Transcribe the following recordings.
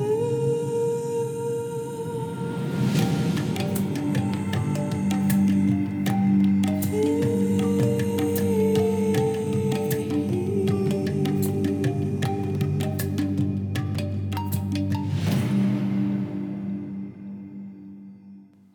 Ooh.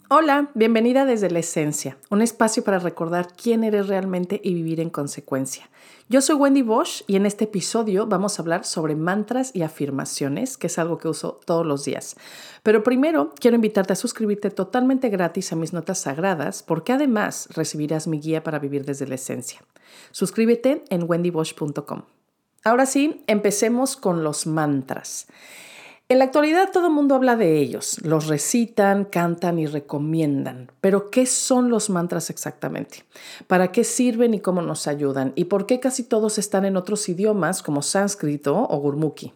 Hola, bienvenida desde la esencia, un espacio para recordar quién eres realmente y vivir en consecuencia. Yo soy Wendy Bosch y en este episodio vamos a hablar sobre mantras y afirmaciones, que es algo que uso todos los días. Pero primero quiero invitarte a suscribirte totalmente gratis a mis notas sagradas, porque además recibirás mi guía para vivir desde la esencia. Suscríbete en wendybosch.com. Ahora sí, empecemos con los mantras. En la actualidad todo el mundo habla de ellos, los recitan, cantan y recomiendan, pero ¿qué son los mantras exactamente? ¿Para qué sirven y cómo nos ayudan? ¿Y por qué casi todos están en otros idiomas como sánscrito o gurmukhi?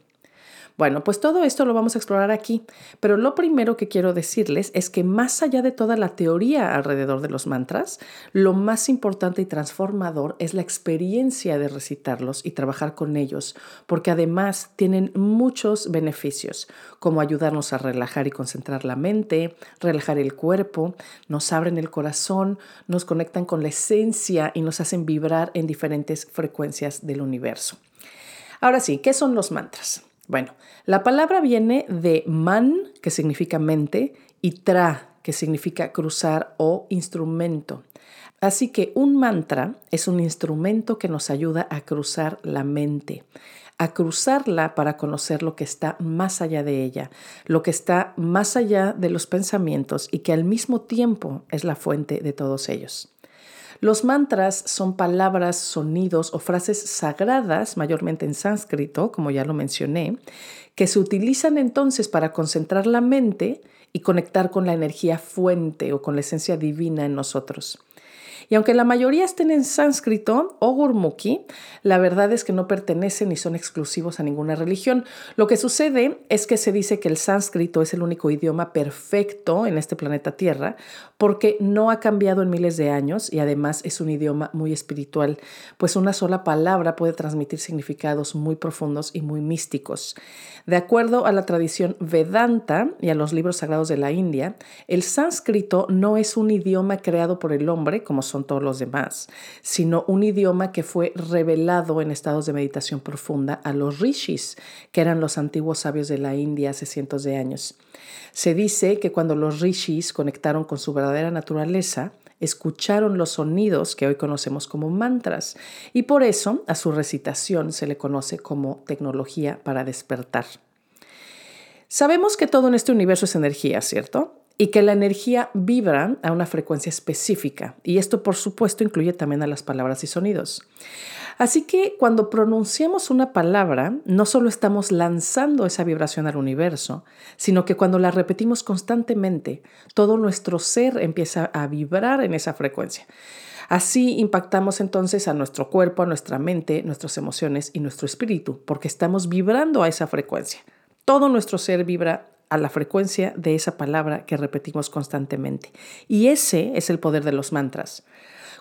Bueno, pues todo esto lo vamos a explorar aquí, pero lo primero que quiero decirles es que más allá de toda la teoría alrededor de los mantras, lo más importante y transformador es la experiencia de recitarlos y trabajar con ellos, porque además tienen muchos beneficios, como ayudarnos a relajar y concentrar la mente, relajar el cuerpo, nos abren el corazón, nos conectan con la esencia y nos hacen vibrar en diferentes frecuencias del universo. Ahora sí, ¿qué son los mantras? Bueno, la palabra viene de man, que significa mente, y tra, que significa cruzar o instrumento. Así que un mantra es un instrumento que nos ayuda a cruzar la mente, a cruzarla para conocer lo que está más allá de ella, lo que está más allá de los pensamientos y que al mismo tiempo es la fuente de todos ellos. Los mantras son palabras, sonidos o frases sagradas, mayormente en sánscrito, como ya lo mencioné, que se utilizan entonces para concentrar la mente y conectar con la energía fuente o con la esencia divina en nosotros. Y aunque la mayoría estén en sánscrito o gurmukhi, la verdad es que no pertenecen ni son exclusivos a ninguna religión. Lo que sucede es que se dice que el sánscrito es el único idioma perfecto en este planeta Tierra porque no ha cambiado en miles de años y además es un idioma muy espiritual, pues una sola palabra puede transmitir significados muy profundos y muy místicos. De acuerdo a la tradición Vedanta y a los libros sagrados de la India, el sánscrito no es un idioma creado por el hombre, como son todos los demás, sino un idioma que fue revelado en estados de meditación profunda a los rishis, que eran los antiguos sabios de la India hace cientos de años. Se dice que cuando los rishis conectaron con su verdadera naturaleza, escucharon los sonidos que hoy conocemos como mantras y por eso a su recitación se le conoce como tecnología para despertar. Sabemos que todo en este universo es energía, ¿cierto? Y que la energía vibra a una frecuencia específica. Y esto, por supuesto, incluye también a las palabras y sonidos. Así que cuando pronunciamos una palabra, no solo estamos lanzando esa vibración al universo, sino que cuando la repetimos constantemente, todo nuestro ser empieza a vibrar en esa frecuencia. Así impactamos entonces a nuestro cuerpo, a nuestra mente, nuestras emociones y nuestro espíritu, porque estamos vibrando a esa frecuencia. Todo nuestro ser vibra a la frecuencia de esa palabra que repetimos constantemente. Y ese es el poder de los mantras.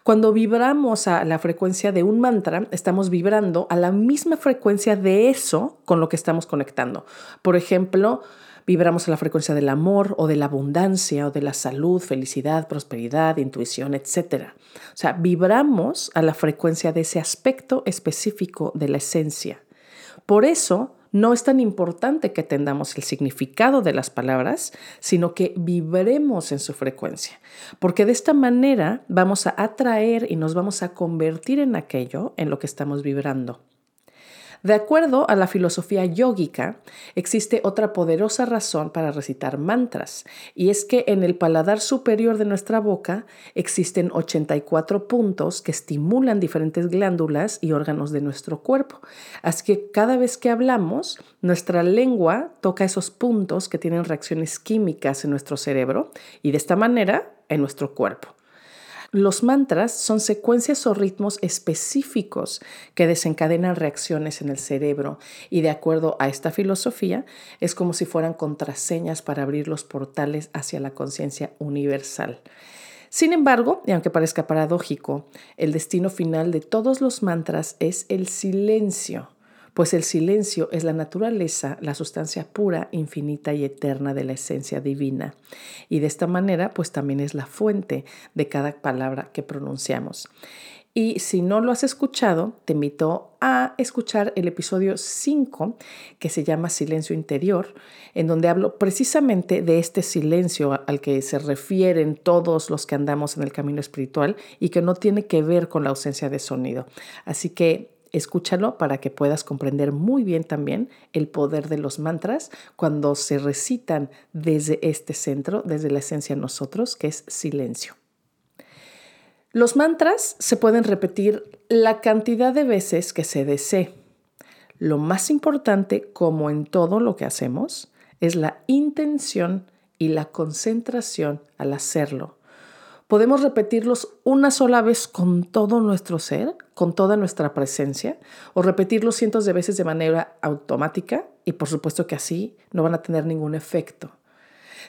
Cuando vibramos a la frecuencia de un mantra, estamos vibrando a la misma frecuencia de eso con lo que estamos conectando. Por ejemplo, vibramos a la frecuencia del amor o de la abundancia o de la salud, felicidad, prosperidad, intuición, etc. O sea, vibramos a la frecuencia de ese aspecto específico de la esencia. Por eso, no es tan importante que entendamos el significado de las palabras, sino que vibremos en su frecuencia, porque de esta manera vamos a atraer y nos vamos a convertir en aquello en lo que estamos vibrando. De acuerdo a la filosofía yógica, existe otra poderosa razón para recitar mantras, y es que en el paladar superior de nuestra boca existen 84 puntos que estimulan diferentes glándulas y órganos de nuestro cuerpo. Así que cada vez que hablamos, nuestra lengua toca esos puntos que tienen reacciones químicas en nuestro cerebro y de esta manera en nuestro cuerpo. Los mantras son secuencias o ritmos específicos que desencadenan reacciones en el cerebro y de acuerdo a esta filosofía es como si fueran contraseñas para abrir los portales hacia la conciencia universal. Sin embargo, y aunque parezca paradójico, el destino final de todos los mantras es el silencio pues el silencio es la naturaleza, la sustancia pura, infinita y eterna de la esencia divina. Y de esta manera, pues también es la fuente de cada palabra que pronunciamos. Y si no lo has escuchado, te invito a escuchar el episodio 5 que se llama Silencio Interior, en donde hablo precisamente de este silencio al que se refieren todos los que andamos en el camino espiritual y que no tiene que ver con la ausencia de sonido. Así que escúchalo para que puedas comprender muy bien también el poder de los mantras cuando se recitan desde este centro, desde la esencia de nosotros, que es silencio. Los mantras se pueden repetir la cantidad de veces que se desee. Lo más importante, como en todo lo que hacemos, es la intención y la concentración al hacerlo. Podemos repetirlos una sola vez con todo nuestro ser, con toda nuestra presencia, o repetirlos cientos de veces de manera automática y por supuesto que así no van a tener ningún efecto.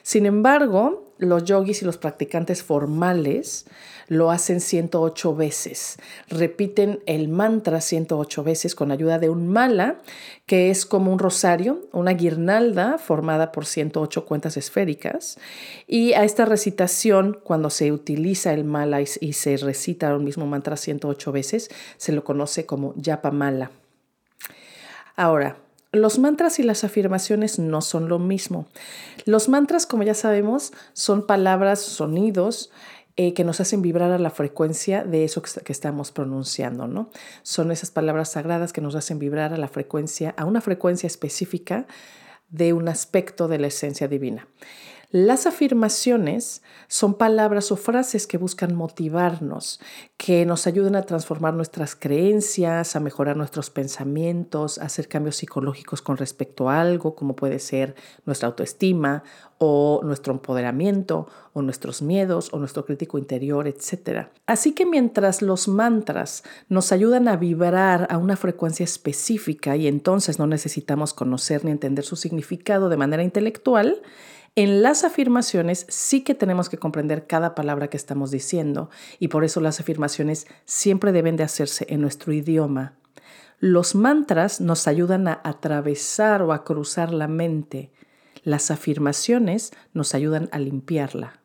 Sin embargo, los yogis y los practicantes formales lo hacen 108 veces. Repiten el mantra 108 veces con ayuda de un mala, que es como un rosario, una guirnalda formada por 108 cuentas esféricas. Y a esta recitación, cuando se utiliza el mala y, se recita un mismo mantra 108 veces, se lo conoce como yapa mala. Ahora, los mantras y las afirmaciones no son lo mismo. Los mantras, como ya sabemos, son palabras, sonidos eh, que nos hacen vibrar a la frecuencia de eso que, que, estamos pronunciando, ¿no? Son esas palabras sagradas que nos hacen vibrar a la frecuencia, a una frecuencia específica de un aspecto de la esencia divina. Las afirmaciones son palabras o frases que buscan motivarnos, que nos ayudan a transformar nuestras creencias, a mejorar nuestros pensamientos, a hacer cambios psicológicos con respecto a algo, como puede ser nuestra autoestima o nuestro empoderamiento o nuestros miedos o nuestro crítico interior, etc. Así que mientras los mantras nos ayudan a vibrar a una frecuencia específica y entonces no necesitamos conocer ni entender su significado de manera intelectual, en las afirmaciones sí que tenemos que comprender cada palabra que estamos diciendo y por eso las afirmaciones siempre deben de hacerse en nuestro idioma. Los mantras nos ayudan a atravesar o a cruzar la mente. Las afirmaciones nos ayudan a limpiarla.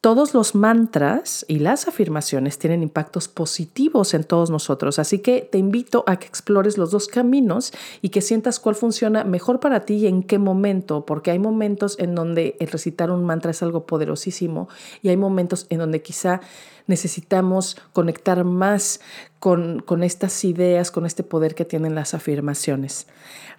Todos los mantras y las afirmaciones tienen impactos positivos en todos nosotros, así que te invito a que explores los dos caminos y que sientas cuál funciona mejor para ti y en qué momento, porque hay momentos en donde el recitar un mantra es algo poderosísimo y hay momentos en donde quizá necesitamos conectar más con, con, estas ideas, con este poder que tienen las afirmaciones.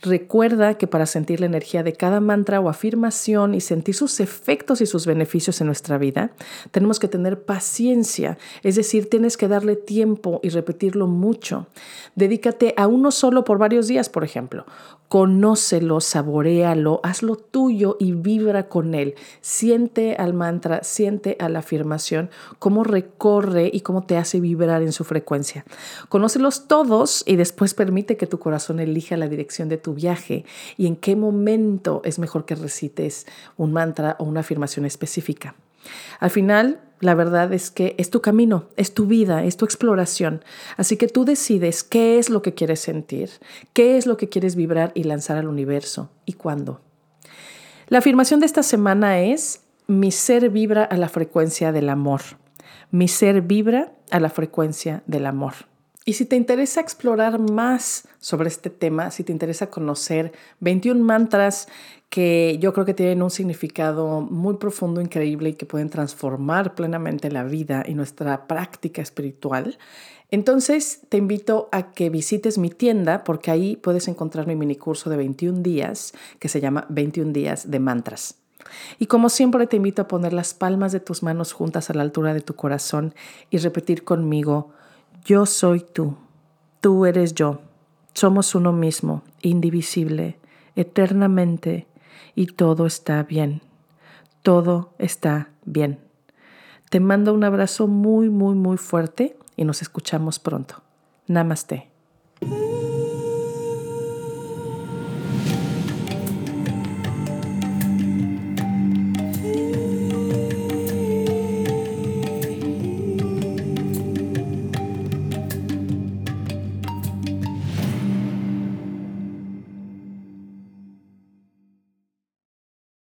Recuerda que para sentir la energía de cada mantra o afirmación y sentir sus efectos y sus beneficios en nuestra vida, tenemos que tener paciencia, es decir, tienes que darle tiempo y repetirlo mucho. Dedícate a uno solo por varios días, por ejemplo. Conócelo, saborealo, hazlo tuyo y vibra con él. Siente al mantra, siente a la afirmación, cómo recorre y cómo te hace vibrar en su frecuencia. Conócelos todos y después permite que tu corazón elija la dirección de tu viaje y en qué momento es mejor que recites un mantra o una afirmación específica. Al final, la verdad es que es tu camino, es tu vida, es tu exploración. Así que tú decides qué es lo que quieres sentir, qué es lo que quieres vibrar y lanzar al universo y cuándo. La afirmación de esta semana es, mi ser vibra a la frecuencia del amor. Mi ser vibra a la frecuencia del amor. Y si te interesa explorar más sobre este tema, si te interesa conocer 21 mantras que yo creo que tienen un significado muy profundo, increíble y que pueden transformar plenamente la vida y nuestra práctica espiritual, entonces te invito a que visites mi tienda porque ahí puedes encontrar mi mini curso de 21 días que se llama 21 días de mantras. Y como siempre te invito a poner las palmas de tus manos juntas a la altura de tu corazón y repetir conmigo, yo soy tú, tú eres yo, somos uno mismo, indivisible, eternamente y todo está bien. Todo está bien. Te mando un abrazo muy, muy, muy fuerte y nos escuchamos pronto. Namaste.